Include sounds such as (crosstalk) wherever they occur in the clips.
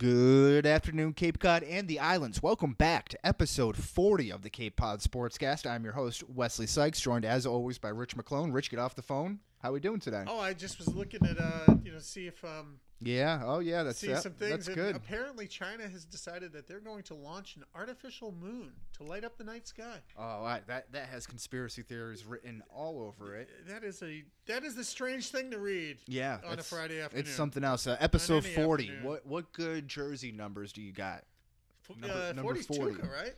Good afternoon, Cape Cod and the islands. Welcome back to episode 40 of the Cape Pod Sportscast. I'm your host, Wesley Sykes, joined as always by Rich McClone. Rich, get off the phone. How are we doing today? Oh, I just was looking at uh, you know, see if um, Yeah. Oh, yeah. That's see yeah, some things. That's good. Apparently, China has decided that they're going to launch an artificial moon to light up the night sky. Oh, I, that that has conspiracy theories written all over it. That is a that is a strange thing to read. Yeah. On a Friday afternoon. It's something else. Uh, episode 40. afternoon. What what good jersey numbers do you got? Number- uh, number 40's 40. Tuukka, right?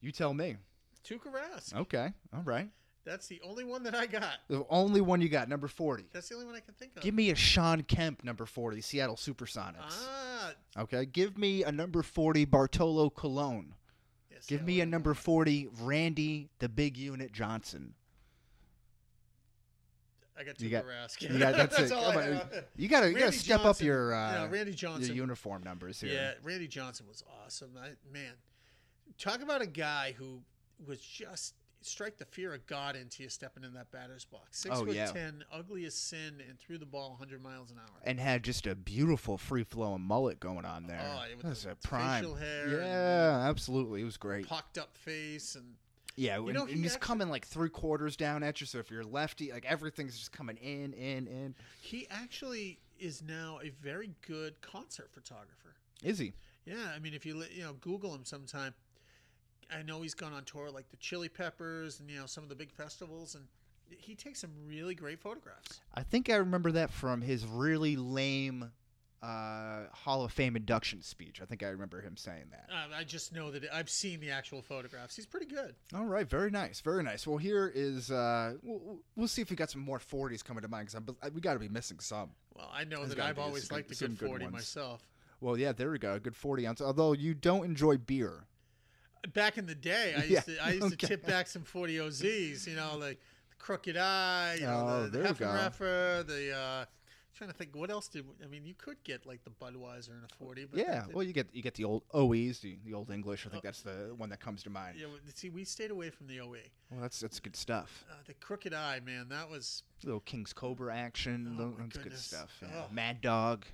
You tell me. Tuukka Rask. Okay. All right. That's the only one that I got. The only one you got, number 40. That's the only one I can think of. Give me a Shawn Kemp, number 40, Seattle Supersonics. ah, Okay, give me a number 40 Bartolo Colon. yes, Give me a number 40 Randy the Big Unit Johnson. I got Tuukka You got- Rask. (laughs) you got- that's (laughs) it. all I have. You you gotta step up your uh, Randy your Johnson. uniform numbers here. Yeah, Randy Johnson was awesome. I, man, talk about a guy who was just strike the fear of God into you stepping in that batter's box. Six Oh, foot yeah. ten, ugly as sin, and threw the ball 100 miles an hour. And had just a beautiful free flowing mullet going on there. Oh, yeah, with That's the a prime. facial hair Yeah, absolutely. It was great. Pocked up face and Yeah, and, know, and he he's actually- coming like three quarters down at you. So if you're lefty, like everything's just coming in, in, in. he actually is now a very good concert photographer. Is he? Yeah, I mean, if you you know Google him sometime, I know he's gone on tour like the Chili Peppers and you know some of the big festivals, and he takes some really great photographs. I think I remember that from his really lame uh, Hall of Fame induction speech. I think I remember him saying that. Uh, I just know that I've seen the actual photographs. He's pretty good. All right, very nice, very nice. Well, here is uh, we'll, we'll see if we got some more 40s coming to mind because we got to be missing some. Well, I know There's that I've always liked the good good 40 myself. Well, yeah, there we go, a good 40 ounce. Although you don't enjoy beer. Back in the day, I (laughs) used Yeah, to I used okay. to tip back some 40 OZs, you know, like the Crooked Eye, you know, Oh, the, the. Haffenreffer, the uh, trying to think what else did I mean? You could get like the Budweiser in a 40, but Yeah, well, you get you get the old OEs, the, the old English. I think that's the one that comes to mind. yeah, see, we stayed away from the OE. Well, that's that's good stuff. Uh, the Crooked Eye, man, that was little King's Cobra action. Oh, that's good stuff. Yeah. Oh. Mad Dog.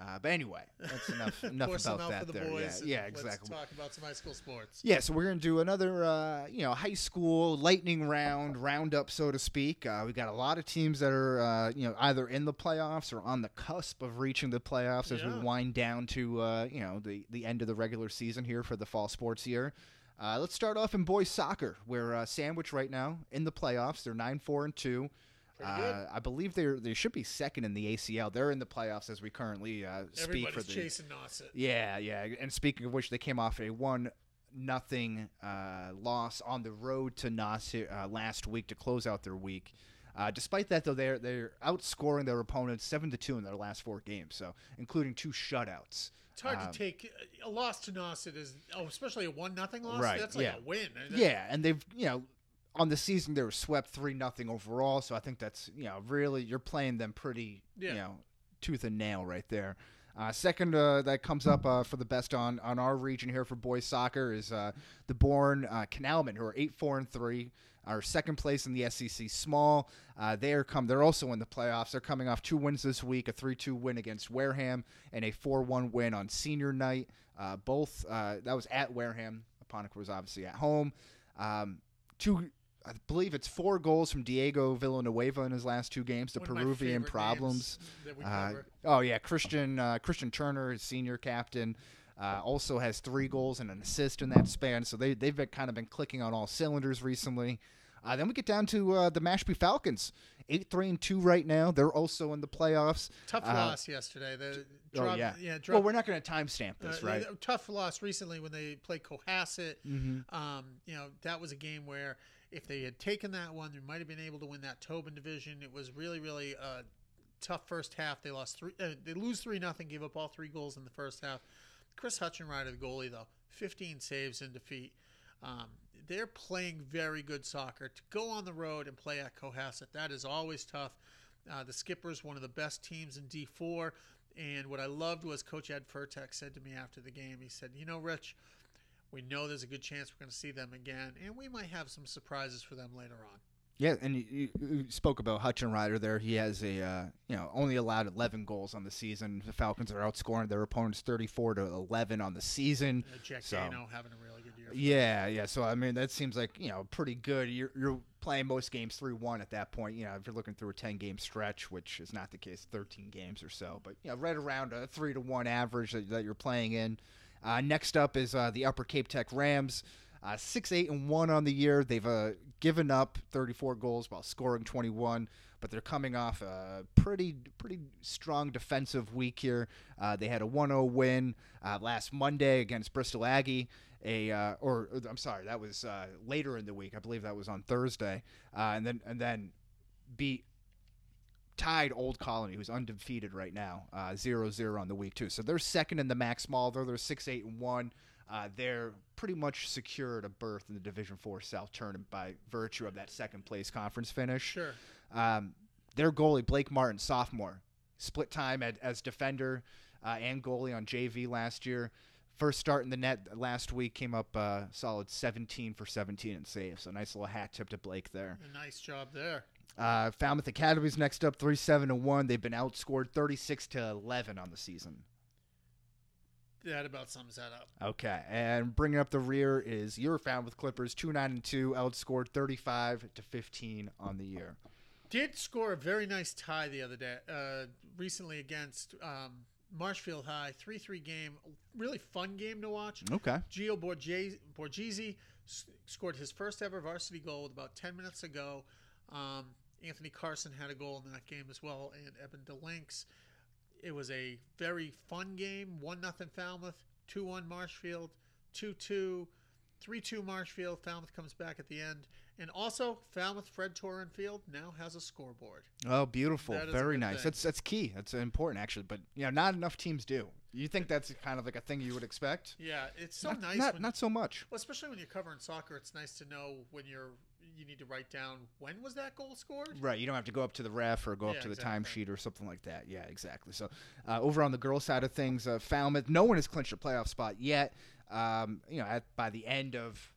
Uh, but anyway, that's (laughs) enough enough about out that there. yeah, yeah, Let's exactly. talk about some high school sports. Yeah, so we're gonna do another, uh, you know, high school lightning round, roundup, so to speak. Uh, we got a lot of teams that are, uh, you know, either in the playoffs or on the cusp of reaching the playoffs as we wind down to, uh, you know, the the end of the regular season here for the fall sports year. Uh, let's start off in boys soccer, where uh, Sandwich right now in the playoffs. They're nine four and two. Uh, I believe they're they should be second in the ACL. They're in the playoffs as we currently uh, speak for the chasing Nauset. yeah, yeah. And speaking of which, they came off a one nothing uh, loss on the road to Nauset uh, last week to close out their week. Uh, despite that, though, they're they're outscoring their opponents seven to two in their last four games, so including two shutouts. It's hard Um, to take a loss to Nauset is oh, especially a one nothing loss. Right, That's like yeah. a win. Yeah, and they've you know on the season they were swept three nothing overall, so I think that's you know really you're playing them pretty Yeah. you know tooth and nail right there. Uh, second uh, that comes up uh, for the best on on our region here for boys soccer is uh, the Bourne uh, Canalmen, who are eight four and three. Are second place in the SEC Small. Uh, they are come. They're also in the playoffs. They're coming off two wins this week: a three-two win against Wareham and a four-one win on Senior Night. Uh, both uh, that was at Wareham. Apponequet was obviously at home. Um, two, I believe it's four goals from Diego Villanueva in his last two games. The One of my Peruvian problems. names that we Uh, oh yeah, Christian uh, Christian Turner, his senior captain, uh, also has three goals and an assist in that span. So they they've been kind of been clicking on all cylinders recently. Uh, then we get down to uh, the Mashpee Falcons, eight three and two right now. They're also in the playoffs. Tough uh, loss yesterday. The Oh drop, yeah, yeah. well, we're not going to timestamp this, right? Tough loss recently when they played Cohasset. Mm-hmm. Um, you know that was a game where if they had taken that one, they might have been able to win that Tobin division. It was really, really a tough first half. They lost three. Uh, they lose three nothing. Gave up all three goals in the first half. Chris Hutchinrider, the goalie, though, 15 saves in defeat. Um, they're playing very good soccer. To go on the road and play at Cohasset, that is always tough. Uh, the skipper's one of the best teams in D4. And what I loved was Coach Ed Furtek said to me after the game, he said, You know, Rich, we know there's a good chance we're going to see them again, and we might have some surprises for them later on. Yeah, and you, you- spoke about Hutchin Rider there. He has a uh, you know only allowed 11 goals on the season. The Falcons are outscoring their opponents 34 to 11 on the season. Uh, Jack So- Dano having a really good year. Yeah, yeah. So I mean, that seems like you know pretty good. You're you're playing most games three one at that point. You know, if you're looking through a 10 game stretch, which is not the case, 13 games or so, but you know, right around a three to one average that, that you're playing in. Uh, next up is uh, the Upper Cape Tech Rams. Uh, six, eight, and one on the year. They've uh, given up 34 goals while scoring 21, but they're coming off a pretty, pretty strong defensive week here. Uh, they had a 1-0 win uh, last Monday against Bristol Aggie. A uh, or I'm sorry, that was uh, later in the week. I believe that was on Thursday, and then and then beat tied Old Colony, who's undefeated right now, uh, 0-0 on the week too. So they're second in the Max Small. Though they're six, eight, and one. Uh, they're pretty much secured a berth in the Division Four South tournament by virtue of that second place conference finish. Sure. Um, their goalie Blake Martin, sophomore, split time at, as defender uh, and goalie on JV last year. First start in the net last week came up uh, solid 17 for 17 and saves. So nice little hat tip to Blake there. A nice job there. Uh, Falmouth Academy's next up, three seven to one. They've been outscored 36 to 11 on the season. That about sums that up. Okay, and bringing up the rear is your Falmouth Clippers, two nine and two, outscored 35 to 15 on the year. Did score a very nice tie the other day, uh, recently against um, Marshfield High, three three game, really fun game to watch. Okay. Gio Borges- Borghese scored his first ever varsity goal with about 10 minutes ago. Um, Anthony Carson had a goal in that game as well, and Evan DeLinks. It was a very fun game. 1 nothing Falmouth, 2 1 Marshfield, 2 2, 3 2 Marshfield. Falmouth comes back at the end. And also, Falmouth Fred Torren Field now has a scoreboard. Oh, beautiful. That is a Very nice. thing. That's that's key. That's important actually, but you know, not enough teams do. You think that's kind of like a thing you would expect? Yeah, it's so not, nice. Not, when, not so much. well, especially when you're covering soccer, it's nice to know when you're you need to write down when was that goal scored. Right, you don't have to go up to the ref or go up Yeah, to the timesheet or something like that. Yeah, exactly. So, uh, over on the girls' side of things, uh, Falmouth, no one has clinched a playoff spot yet. Um, you know, at, by the end of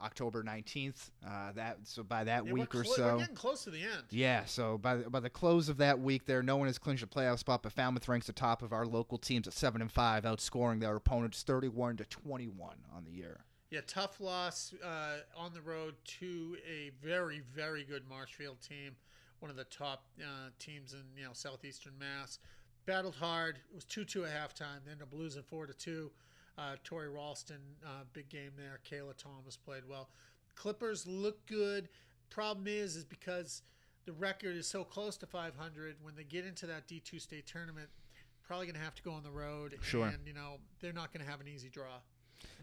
October nineteenth, uh, that so by that Yeah, week we're or so, We're getting close to the end. Yeah, so by the, by the close of that week, there no one has clinched a playoff spot, but Falmouth ranks atop of our local teams at seven and five, outscoring their opponents thirty-one to twenty-one on the year. Yeah, tough loss uh, on the road to a very, very good Marshfield team, one of the top uh, teams in you know southeastern Mass. Battled hard. It was two two at halftime. Then the Blues losing four to two. Uh, Tori Ralston, uh, big game there. Kayla Thomas played well. Clippers look good. Problem is, is because the record is so close to 500. When they get into that D2 state tournament, probably going to have to go on the road. Sure. And you know they're not going to have an easy draw.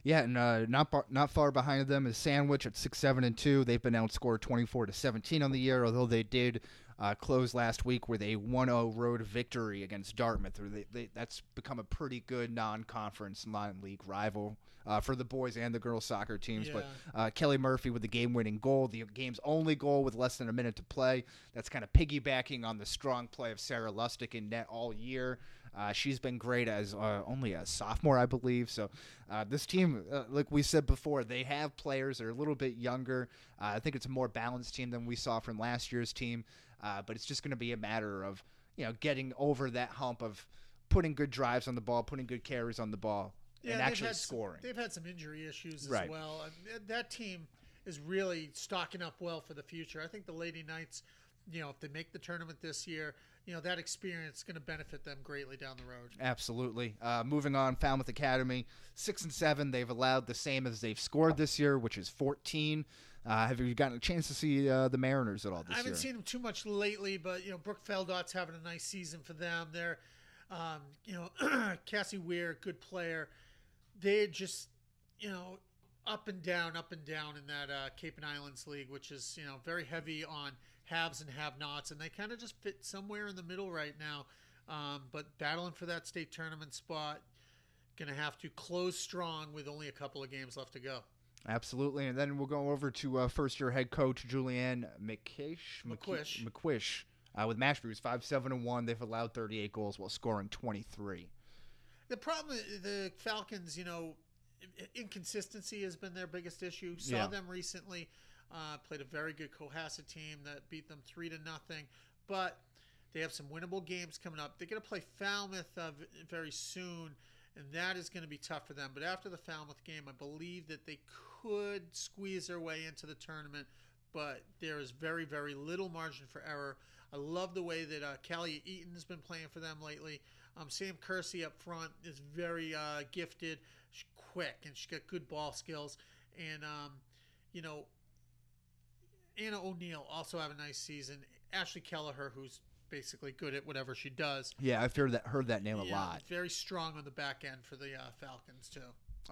Yeah, and uh, not bar- not far behind them is Sandwich at six seven and two. They've been outscored twenty-four to seventeen on the year, although they did uh, close last week with a 1-0 road victory against Dartmouth. They, they, that's become a pretty good non-conference non-league rival uh, for the boys and the girls soccer teams. But uh, Kelly Murphy with the game-winning goal, the game's only goal with less than a minute to play. That's kind of piggybacking on the strong play of Sarah Lustig in net all year. Uh, she's been great as uh, only a sophomore, I believe. So uh, this team, uh, like we said before, they have players that are a little bit younger. Uh, I think it's a more balanced team than we saw from last year's team. Uh, but it's just going to be a matter of you know getting over that hump of putting good drives on the ball, putting good carries on the ball, and actually had scoring. they've had some injury issues as Right. well. And that team is really stocking up well for the future. I think the Lady Knights, you know, if they make the tournament this year, you know, that experience is going to benefit them greatly down the road. Absolutely. Uh, moving on, Falmouth Academy, six and seven. They've allowed the same as they've scored this year, which is fourteen. Uh, have you gotten a chance to see uh, the Mariners at all this year? I haven't year? seen them too much lately, but you know, Brooke Feldot's having a nice season for them. They're, um, you know, (clears throat) Cassie Weir, good player. They're just, you know, up and down, up and down in that uh, Cape and Islands League, which is you know very heavy on haves and have-nots, and they kind of just fit somewhere in the middle right now. Um, but battling for that state tournament spot, going to have to close strong with only a couple of games left to go. Absolutely, and then we'll go over to uh, first-year head coach Julianne McKish, McQuish. McQuish uh, with Mashpee, who's five seven and one. They've allowed thirty-eight goals while scoring twenty-three. The problem, the Falcons, you know, inconsistency has been their biggest issue. Saw Yeah. them recently. Uh, played a very good Cohasset team that beat them three to nothing, but they have some winnable games coming up. They're going to play Falmouth uh, very soon, and that is going to be tough for them. But after the Falmouth game, I believe that they could squeeze their way into the tournament, but there is very, very little margin for error. I love the way that uh, Callie Eaton has been playing for them lately. Um, Sam Kersey up front is very uh, gifted, she's quick, and she's got good ball skills. And um, you know, Anna O'Neill also have a nice season. Ashley Kelleher, who's basically good at whatever she does. Yeah, I've heard that heard that name a lot. Very strong on the back end for the uh, Falcons too.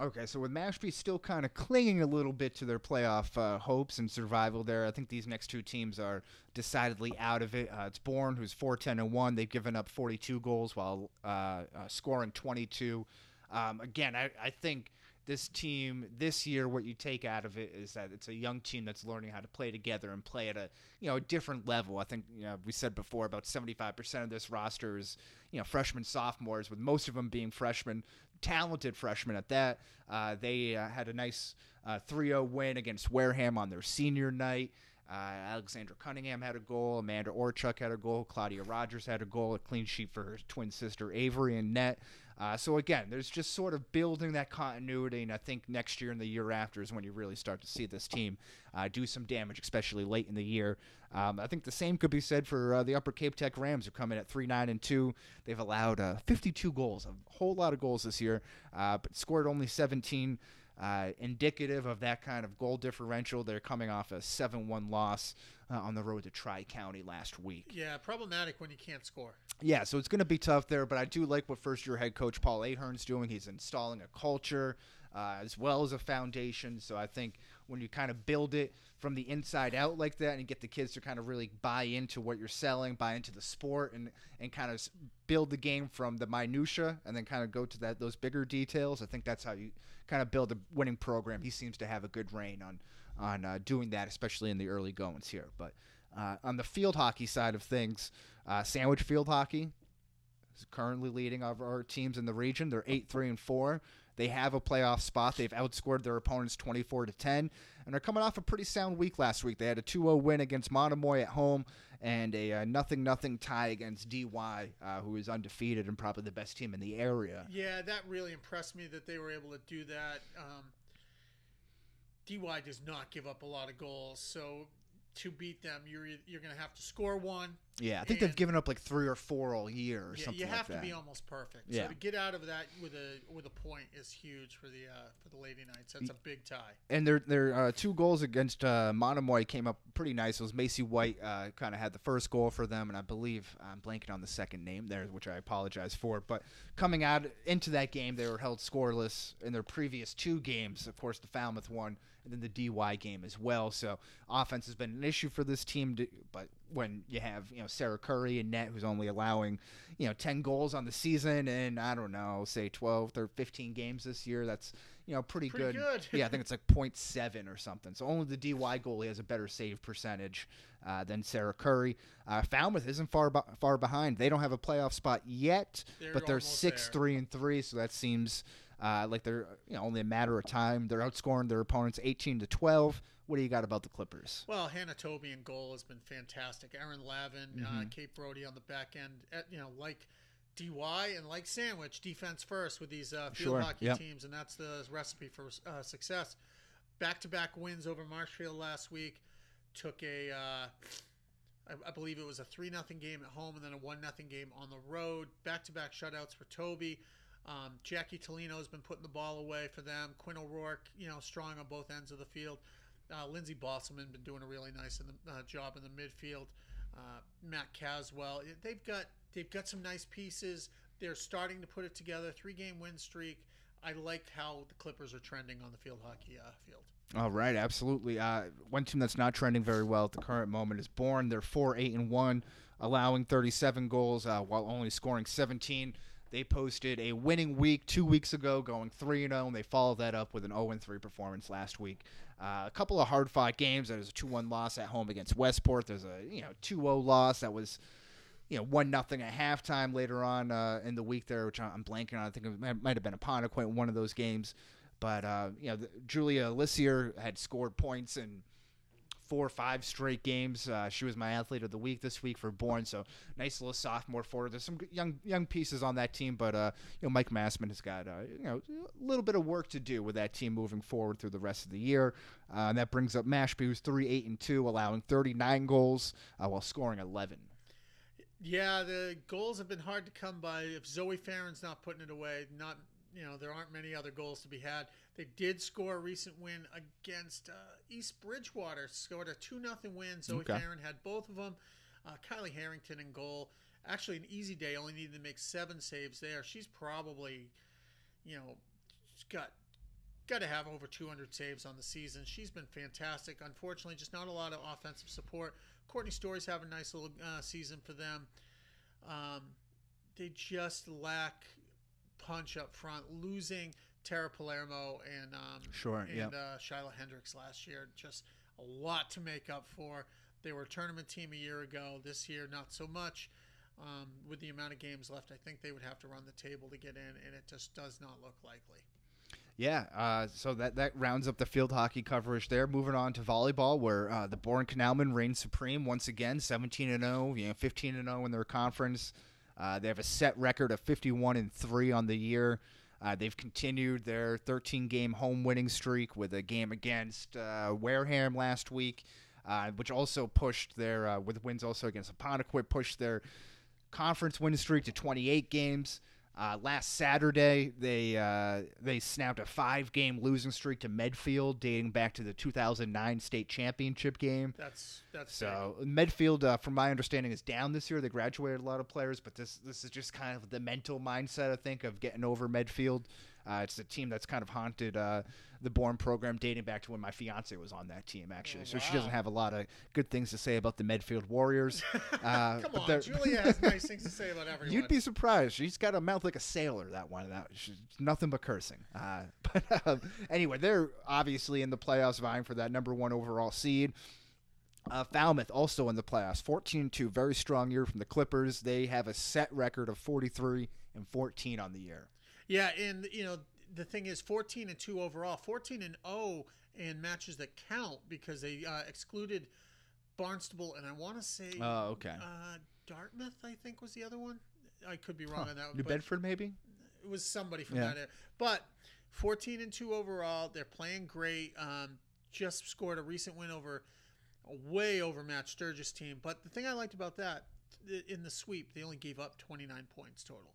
Okay, so with Mashpee still kind of clinging a little bit to their playoff uh, hopes and survival there, I think these next two teams are decidedly out of it. Uh, it's Bourne, who's 4 10 and 1. They've given up 42 goals while uh, uh, scoring 22. Um, again, I, I think this team this year, what you take out of it is that it's a young team that's learning how to play together and play at a you know a different level. I think you know we said before about 75% of this roster is you know freshmen, sophomores, with most of them being freshmen, talented freshmen at that. Uh, they uh, had a nice uh, 3-0 win against Wareham on their senior night. Uh, Alexandra Cunningham had a goal. Amanda Orchuk had a goal. Claudia Rogers had a goal. A clean sheet for her twin sister Avery and net. Uh, so again, there's just sort of building that continuity, and I think next year and the year after is when you really start to see this team uh, do some damage, especially late in the year. Um, I think the same could be said for uh, the Upper Cape Tech Rams, who come in at three nine and two. They've allowed uh, 52 goals, a whole lot of goals this year, uh, but scored only 17. Uh, indicative of that kind of goal differential. They're coming off a 7 1 loss uh, on the road to Tri County last week. Yeah, problematic when you can't score. Yeah, so it's going to be tough there, but I do like what first year head coach Paul Ahern's doing. He's installing a culture uh, as well as a foundation. So I think when you kind of build it from the inside out like that and get the kids to kind of really buy into what you're selling, buy into the sport, and, and kind of build the game from the minutia and then kind of go to that those bigger details, I think that's how you kind of build a winning program. He seems to have a good reign on on uh, doing that, especially in the early goings here. But uh, on the field hockey side of things, uh, Sandwich Field Hockey is currently leading of our teams in the region. They're eight three and four. They have a playoff spot. They've outscored their opponents 24 to 10, and they're coming off a pretty sound week last week. They had a 2-0 win against Monomoy at home and a uh, nothing nothing tie against DY, uh, who is undefeated and probably the best team in the area. Yeah, that really impressed me that they were able to do that. Um, DY does not give up a lot of goals, so to beat them, you're you're going to have to score one. Yeah, I think they've given up like three or four all year or Yeah, something you have like to that. be almost perfect. Yeah. So to get out of that with a with a point is huge for the uh, for the Lady Knights. That's a big tie. and their their uh, two goals against uh, Monomoy came up pretty nice. It was Macy White uh, kind of had the first goal for them, and I believe I'm blanking on the second name there, which I apologize for. But coming out into that game, they were held scoreless in their previous two games. Of course, the Falmouth one, and then the DY game as well. So offense has been an issue for this team. To, but when you have you know Sarah Curry and net, who's only allowing you know 10 goals on the season, and I don't know, say 12 or 15 games this year, that's you know pretty, Pretty good. yeah, I think it's like 0.7 or something. So only the DY goalie has a better save percentage uh, than Sarah Curry. Uh, Falmouth isn't far far behind. They don't have a playoff spot yet, They're but they're six there. three and three. So that seems uh, like they're you know only a matter of time. They're outscoring their opponents 18 to 12. What do you got about the Clippers? Well, Hannah Toby in goal has been fantastic. Aaron Lavin, uh, Kate Brody on the back end. uh, you know, like DY and like Sandwich, defense first with these uh, field Sure, hockey yep. teams, and that's the recipe for uh, success. Back to back wins over Marshfield last week. Took a, uh, I, I believe it was a three nothing game at home, and then a one nothing game on the road. Back to back shutouts for Toby. Um, Jackie Tolino has been putting the ball away for them. Quinn O'Rourke, you know, strong on both ends of the field. Uh, Lindsey Bosselman been doing a really nice in the, uh, job in the midfield. Uh, Matt Caswell, they've got they've got some nice pieces. They're starting to put it together. Three game win streak. I like how the Clippers are trending on the field hockey uh, field. All right, absolutely. Uh, one team that's not trending very well at the current moment is Bourne. They're four eight and one, allowing 37 goals uh, while only scoring 17. They posted a winning week two weeks ago, going three and zero, and they followed that up with an 0 and three performance last week. Uh, a couple of hard fought games. There's a two one loss at home against Westport. There's a you know 2-0 loss that was you know one nothing at halftime later on uh, in the week there, which I'm blanking on. I think it might have been Apponequet one of those games. But uh, you know, the, Julia Lissier had scored points in four or five straight games. Uh, she was my athlete of the week this week for Bourne. So nice little sophomore forward. There's some young young pieces on that team, but uh, you know Mike Massman has got uh, you know a little bit of work to do with that team moving forward through the rest of the year. Uh, and that brings up Mashpee, who's three eight and two, allowing 39 goals uh, while scoring 11. Yeah, the goals have been hard to come by. If Zoe Farron's not putting it away, not you know there aren't many other goals to be had. They did score a recent win against uh, East Bridgewater. Scored a two nothing win. Zoe Okay. Farron had both of them. Uh, Kylie Harrington in goal. Actually, an easy day. Only needed to make seven saves there. She's probably, you know, got got to have over 200 saves on the season. She's been fantastic. Unfortunately, just not a lot of offensive support. Courtney Stories have a nice little uh, season for them. Um, they just lack punch up front, losing Tara Palermo and um, Sure, and yeah. uh, Shyla Hendricks last year. Just a lot to make up for. They were a tournament team a year ago. This year, not so much. Um, with the amount of games left, I think they would have to run the table to get in, and it just does not look likely. Yeah, uh, so that, that rounds up the field hockey coverage there. Moving on to volleyball, where uh, the Bourne Canalmen reign supreme once again, 17 and 0, you know, 15 and 0 in their conference. Uh, they have a set record of 51 and 3 on the year. Uh, they've continued their 13 game home winning streak with a game against uh, Wareham last week, uh, which also pushed their, uh, with wins also against Apponequet, pushed their conference win streak to 28 games. Uh, last Saturday, they uh, they snapped a five-game losing streak to Medfield, dating back to the 2009 state championship game. That's that's So Medfield, uh, from my understanding, is down this year. They graduated a lot of players, but this this is just kind of the mental mindset I think of getting over Medfield. Uh, it's a team that's kind of haunted uh, the Bourne program, dating back to when my fiance was on that team, actually. Oh, so she doesn't have a lot of good things to say about the Medfield Warriors. (laughs) Uh, Come but on, Julia has nice things to say about (laughs) everyone. You'd be surprised. She's got a mouth like a sailor. That one. That she's nothing but cursing. Uh, (laughs) but um, anyway, they're obviously in the playoffs, vying for that number one overall seed. Uh, Falmouth also in the playoffs, 14-2, very strong year from the Clippers. They have a set record of 43 and 14 on the year. Yeah, and you know the thing is, fourteen and two overall, fourteen and zero in matches that count because they uh, excluded Barnstable and I want to say Oh, okay. uh, Dartmouth. I think was the other one. I could be wrong Huh. on that. New but Bedford, maybe. It was somebody from Yeah. that area. But fourteen and two overall, they're playing great. Um, just scored a recent win over a way overmatched Sturgis team. But the thing I liked about that, th- in the sweep, they only gave up twenty nine points total.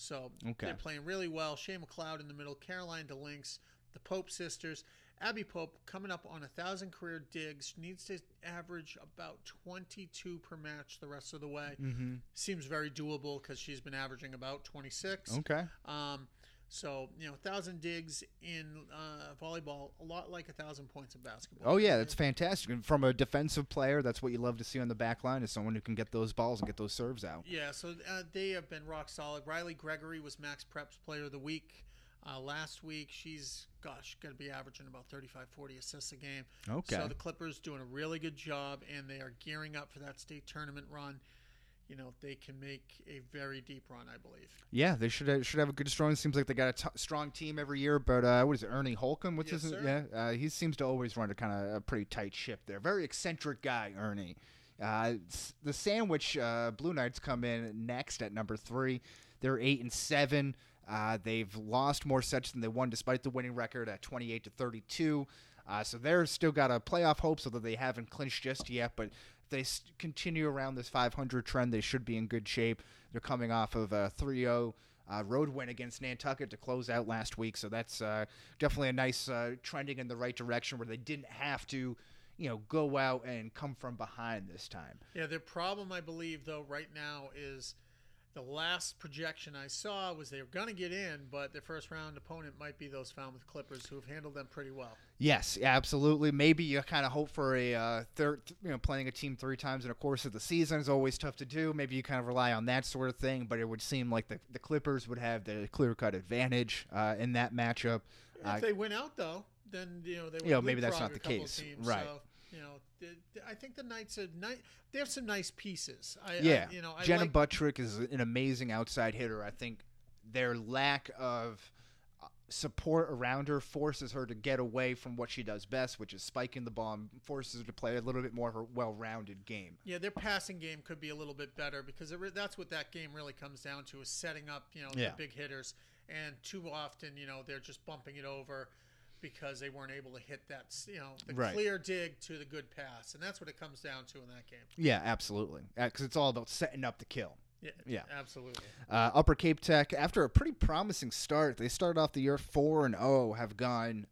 So Okay. they're playing really well. Shay McLeod in the middle, Caroline DeLinks, the Pope sisters. Abby Pope coming up on a thousand career digs needs to average about 22 per match the rest of the way. Mm-hmm. Seems very doable because she's been averaging about 26. Okay. Um, so you know, thousand digs in uh, volleyball, a lot like a thousand points in basketball. Oh yeah, that's fantastic. And from a defensive player, that's what you love to see on the back line is someone who can get those balls and get those serves out. Yeah, so uh, they have been rock solid. Riley Gregory was MaxPreps Player of the Week uh, last week. She's, gosh, going to be averaging about 35, 40 assists a game. Okay. So the Clippers doing a really good job, and they are gearing up for that state tournament run. You know, they can make a very deep run, I believe. Yeah, they should have, should have a good strong. Seems like they got a t- strong team every year. But uh, what is it, Ernie Holcomb? What's Yes, his? sir. Yeah, uh, he seems to always run a kind of a pretty tight ship there. Very eccentric guy, Ernie. Uh, the Sandwich uh, Blue Knights come in next at number three. They're eight and seven. Uh, they've lost more sets than they won, despite the winning record at twenty-eight to thirty-two. Uh, so they're still got a playoff hopes, although they haven't clinched just yet. But they continue around this 500 trend, they should be in good shape. They're coming off of a 3-0 uh, road win against Nantucket to close out last week, so that's uh, definitely a nice uh, trending in the right direction where they didn't have to, you know, go out and come from behind this time. Yeah, their problem, I believe, though, right now is the last projection I saw was they were going to get in, but their first round opponent might be those Falmouth Clippers, who have handled them pretty well. Yes, absolutely. Maybe you kind of hope for a uh, third, you know, playing a team three times in a course of the season is always tough to do. Maybe you kind of rely on that sort of thing, but it would seem like the, the Clippers would have the clear cut advantage uh, in that matchup. If Uh, they win out, though, then you know they would You know, maybe that's not the case. teams. Right. So, you know, I think the Knights are nice. They have some nice pieces. I, Yeah, I, you know, I Jenna like, Buttrick is an amazing outside hitter. I think their lack of uh, support around her forces her to get away from what she does best, which is spiking the ball, and forces her to play a little bit more of a well-rounded game. Yeah, their passing game could be a little bit better because it re- that's what that game really comes down to is setting up, you know, Yeah. the big hitters. And too often, you know, they're just bumping it over because they weren't able to hit that, you know, the Right. clear dig to the good pass. And that's what it comes down to in that game. Yeah, absolutely, because it's all about setting up the kill. Yeah, Yeah. absolutely. Uh, Upper Cape Tech, after a pretty promising start, they started off the year four and zero, have gone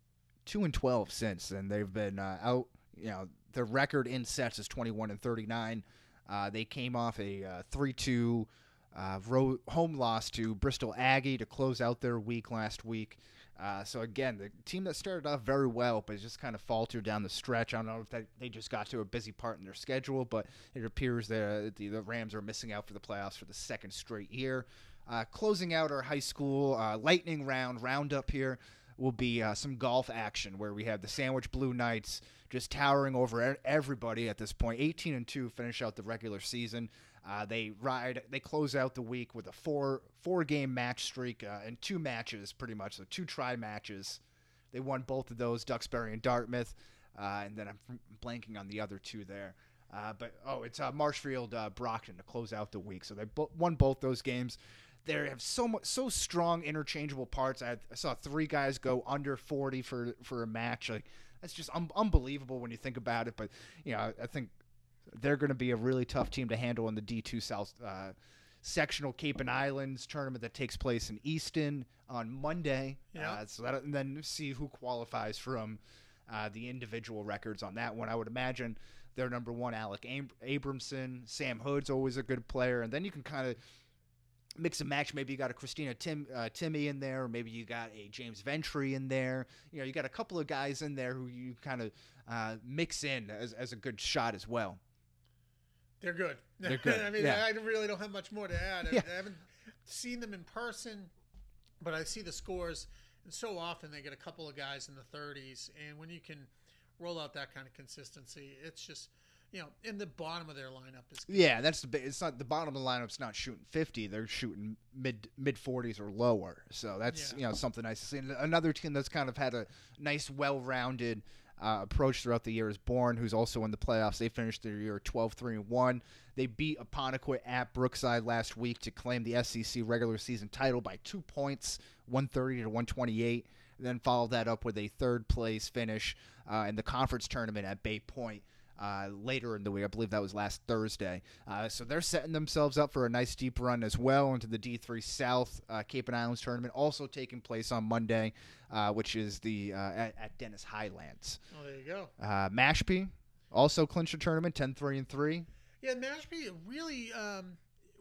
two and twelve since, and they've been uh, out. You know, their record in sets is twenty one and thirty nine. Uh, they came off a uh, three two uh, home loss to Bristol Aggie to close out their week last week. Uh, so again, the team that started off very well, but just kind of faltered down the stretch. I don't know if that, they just got to a busy part in their schedule, but it appears that the, the Rams are missing out for the playoffs for the second straight year. Uh, closing out our high school uh, lightning round roundup here will be uh, some golf action where we have the Sandwich Blue Knights just towering over everybody at this point. 18 and two finish out the regular season. Uh, they ride. They close out the week with a four four game match streak uh, and two matches, pretty much. So two try matches. They won both of those, Duxbury and Dartmouth, uh, and then I'm blanking on the other two there. Uh, but oh, it's uh, Marshfield uh, Brockton to close out the week. So they bo- won both those games. They have so much, so strong interchangeable parts. I, I saw three guys go under 40 for for a match. Like that's just un- unbelievable when you think about it. But you know, I, I think they're going to be a really tough team to handle in the D2 South uh, sectional Cape and Islands tournament that takes place in Easton on Monday. Yeah. Uh, so that, and then see who qualifies from uh, the individual records on that one. I would imagine their number one, Alec Ab- Abramson. Sam Hood's always a good player. And then you can kind of mix and match. Maybe you got a Christina Tim uh, Timmy in there, or maybe you got a James Ventry in there. You know, you got a couple of guys in there who you kind of uh, mix in as, as a good shot as well. They're good. (laughs) They're good, (laughs) I mean, yeah. I really don't have much more to add. I, Yeah. I haven't seen them in person, but I see the scores, and so often they get a couple of guys in the 30s. And when you can roll out that kind of consistency, it's just, you know, in the bottom of their lineup is Yeah, that's the. It's not the bottom of the lineup's not shooting fifty; they're shooting mid mid forties or lower. So that's Yeah. you know something nice to see. And another team that's kind of had a nice, well rounded uh, approach throughout the year is Bourne, who's also in the playoffs. They finished their year 12 3 1. They beat Apponequet at Brookside last week to claim the SEC regular season title by two points, one thirty to one twenty eight. Then followed that up with a third place finish uh, in the conference tournament at Bay Point uh, later in the week. I believe that was last Thursday. Uh, so they're setting themselves up for a nice deep run as well into the D3 South uh, Cape and Islands tournament, also taking place on Monday, uh, which is the uh, at, at Dennis Highlands. Oh, there you go. Uh, Mashpee also clinched the tournament, 10-3 and three. Yeah, Mashpee, a really, um,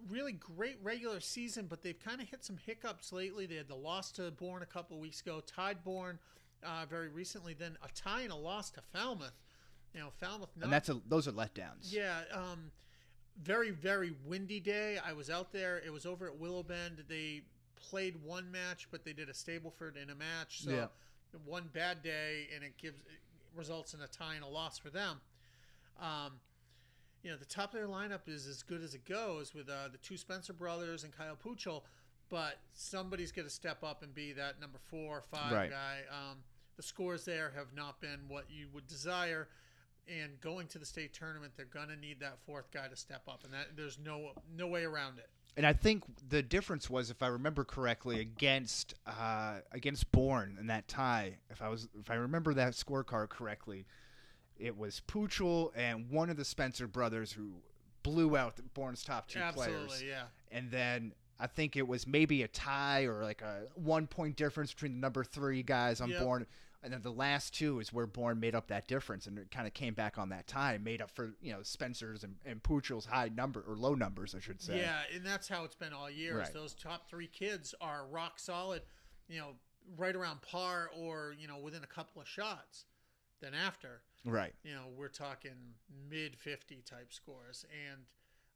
really great regular season, but they've kind of hit some hiccups lately. They had the loss to Bourne a couple of weeks ago, tied Bourne uh, very recently, then a tie and a loss to Falmouth. You know, Falmouth. Not, And that's a, those are letdowns. yeah. Um, very very windy day. I was out there. It was over at Willow Bend. They played one match, but they did a Stableford in a match. So Yeah. one bad day, and it gives it results in a tie and a loss for them. Um, you know, the top of their lineup is as good as it goes with uh, the two Spencer brothers and Kyle Puchel, but somebody's going to step up and be that number four or five Right. guy. Um, the scores there have not been what you would desire. And going to the state tournament, they're going to need that fourth guy to step up, and that there's no no way around it. And I think the difference was, if I remember correctly, against uh, against Bourne in that tie. If I was, if I remember that scorecard correctly, it was Puchel and one of the Spencer brothers who blew out Bourne's top two Absolutely, players. yeah. And then I think it was maybe a tie or like a one point difference between the number three guys on Yep. Bourne. And then the last two is where Bourne made up that difference and it kind of came back on that tie, made up for you know Spencer's and, and Puchel's high number or low numbers, I should say. Yeah, and that's how it's been all year. Right. Those top three kids are rock solid, you know, right around par or you know within a couple of shots. Then after, Right. you know, we're talking mid fifty type scores, and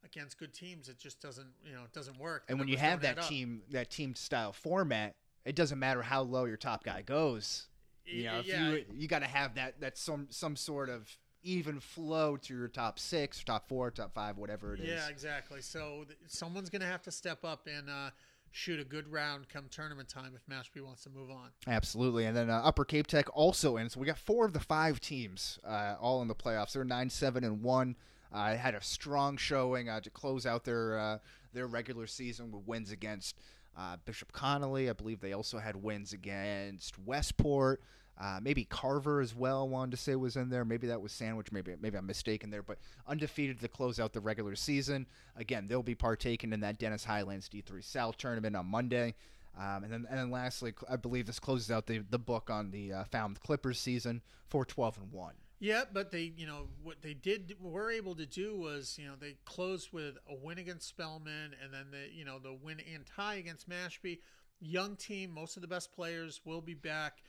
against good teams, it just doesn't you know it doesn't work. The And when you have that up. team that team style format, it doesn't matter how low your top guy goes. You know, if yeah, you you got to have that that some some sort of even flow to your top six, top four, top five, whatever it is. Yeah, exactly. So th- someone's going to have to step up and uh, shoot a good round come tournament time if Mashpee wants to move on. Absolutely, and then uh, Upper Cape Tech also in. So we got four of the five teams uh, all in the playoffs. They're nine, seven, and one. Uh, had a strong showing uh, to close out their uh, their regular season with wins against uh, Bishop Connolly. I believe they also had wins against Westport. Uh, maybe Carver as well. Wanted to say was in there. Maybe that was Sandwich. Maybe maybe I'm mistaken there. But undefeated to close out the regular season. Again, they'll be partaking in that Dennis Highlands D3 South tournament on Monday. Um, and then and then lastly, I believe this closes out the the book on the uh, Falmouth Clippers season for 12 and one. Yeah, but they, you know, what they did, were able to do was, you know, they closed with a win against Spellman, and then the, you know, the win and tie against Mashpee. Young team, most of the best players will be back,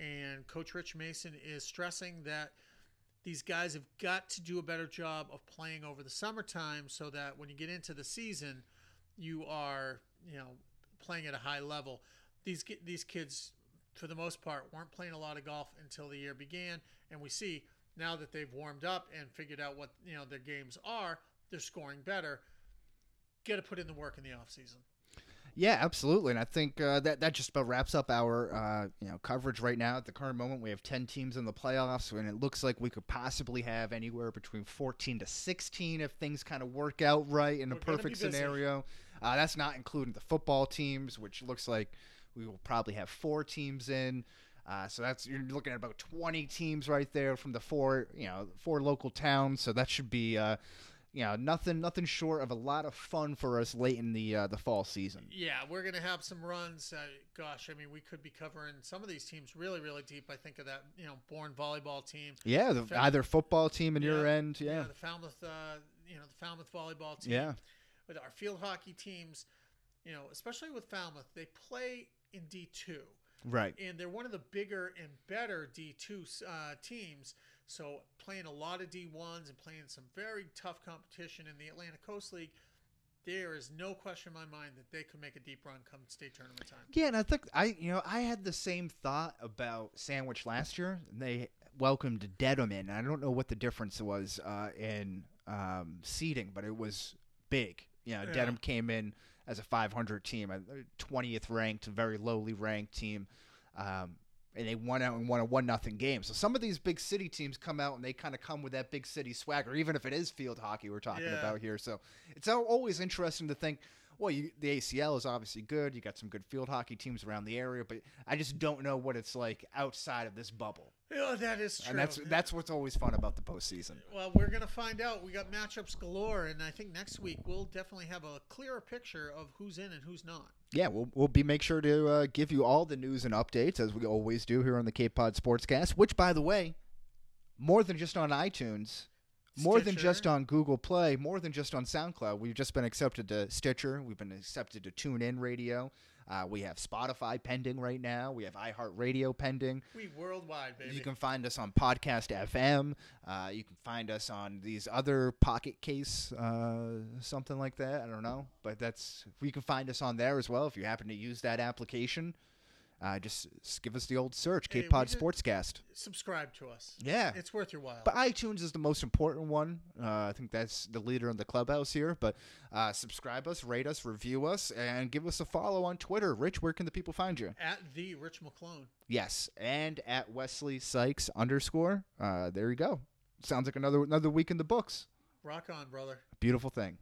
and Coach Rich Mason is stressing that these guys have got to do a better job of playing over the summertime, so that when you get into the season, you are, you know, playing at a high level. These these kids, for the most part, weren't playing a lot of golf until the year began, and we see now that they've warmed up and figured out what you know their games are, they're scoring better. Got to put in the work in the off season. Yeah, absolutely, and I think uh, that that just about wraps up our uh, you know coverage right now. At the current moment, we have ten teams in the playoffs, and it looks like we could possibly have anywhere between fourteen to sixteen if things kind of work out right in We're a perfect scenario. Uh, that's not including the football teams, which looks like we will probably have four teams in. Uh, so that's you're looking at about 20 teams right there from the four, you know, four local towns. So that should be, uh, you know, nothing, nothing short of a lot of fun for us late in the uh, the fall season. Yeah, we're gonna have some runs. Uh, gosh, I mean, we could be covering some of these teams really, really deep. I think of that, you know, Bourne volleyball team. Yeah, the, either football team in your Yeah, end, yeah, the Falmouth, uh, you know, the Falmouth volleyball team. yeah, with our field hockey teams, you know, especially with Falmouth, they play in D two. Right. and they're one of the bigger and better D2 uh, teams. So playing a lot of D1s and playing some very tough competition in the Atlantic Coast League, there is no question in my mind that they could make a deep run come state tournament time. Yeah, and I think I, you know, I had the same thought about Sandwich last year. They welcomed Dedham in. I don't know what the difference was uh, in um, seeding, but it was big. You know, Yeah. Dedham came in as a 500 team, a 20th ranked, very lowly ranked team. Um, and they won out and won a one nothing game. So some of these big city teams come out and they kind of come with that big city swagger, even if it is field hockey we're talking Yeah. about here. So it's always interesting to think. Well, you, the ACL is obviously good. You got some good field hockey teams around the area, but I just don't know what it's like outside of this bubble. Oh, that is true. And that's that's what's always fun about the postseason. well, we're gonna find out. We got matchups galore, and I think next week we'll definitely have a clearer picture of who's in and who's not. Yeah, we'll, we'll be make sure to uh, give you all the news and updates as we always do here on the Cape Pod Sportscast. Which, by the way, more than just on iTunes, more than just on Google Play, more than just on SoundCloud. We've just been accepted to Stitcher. We've been accepted to TuneIn Radio. Uh, we have Spotify pending right now. We have iHeartRadio pending. We worldwide, baby. You can find us on Podcast FM. Uh, you can find us on these other Pocket Casts, uh, something like that. I don't know, but that's you can find us on there as well if you happen to use that application. Uh, just, give us the old search, Hey, Cape Pod did- Sportscast. Subscribe to us. Yeah, It's worth your while. but iTunes is the most important one. Uh, I think that's the leader in the clubhouse here. But uh, subscribe us, rate us, review us, and give us a follow on Twitter. Rich, where can the people find you? At the Rich McClone. Yes, and at Wesley Sykes underscore. Uh, there you go. Sounds like another another week in the books. Rock on, brother. Beautiful thing.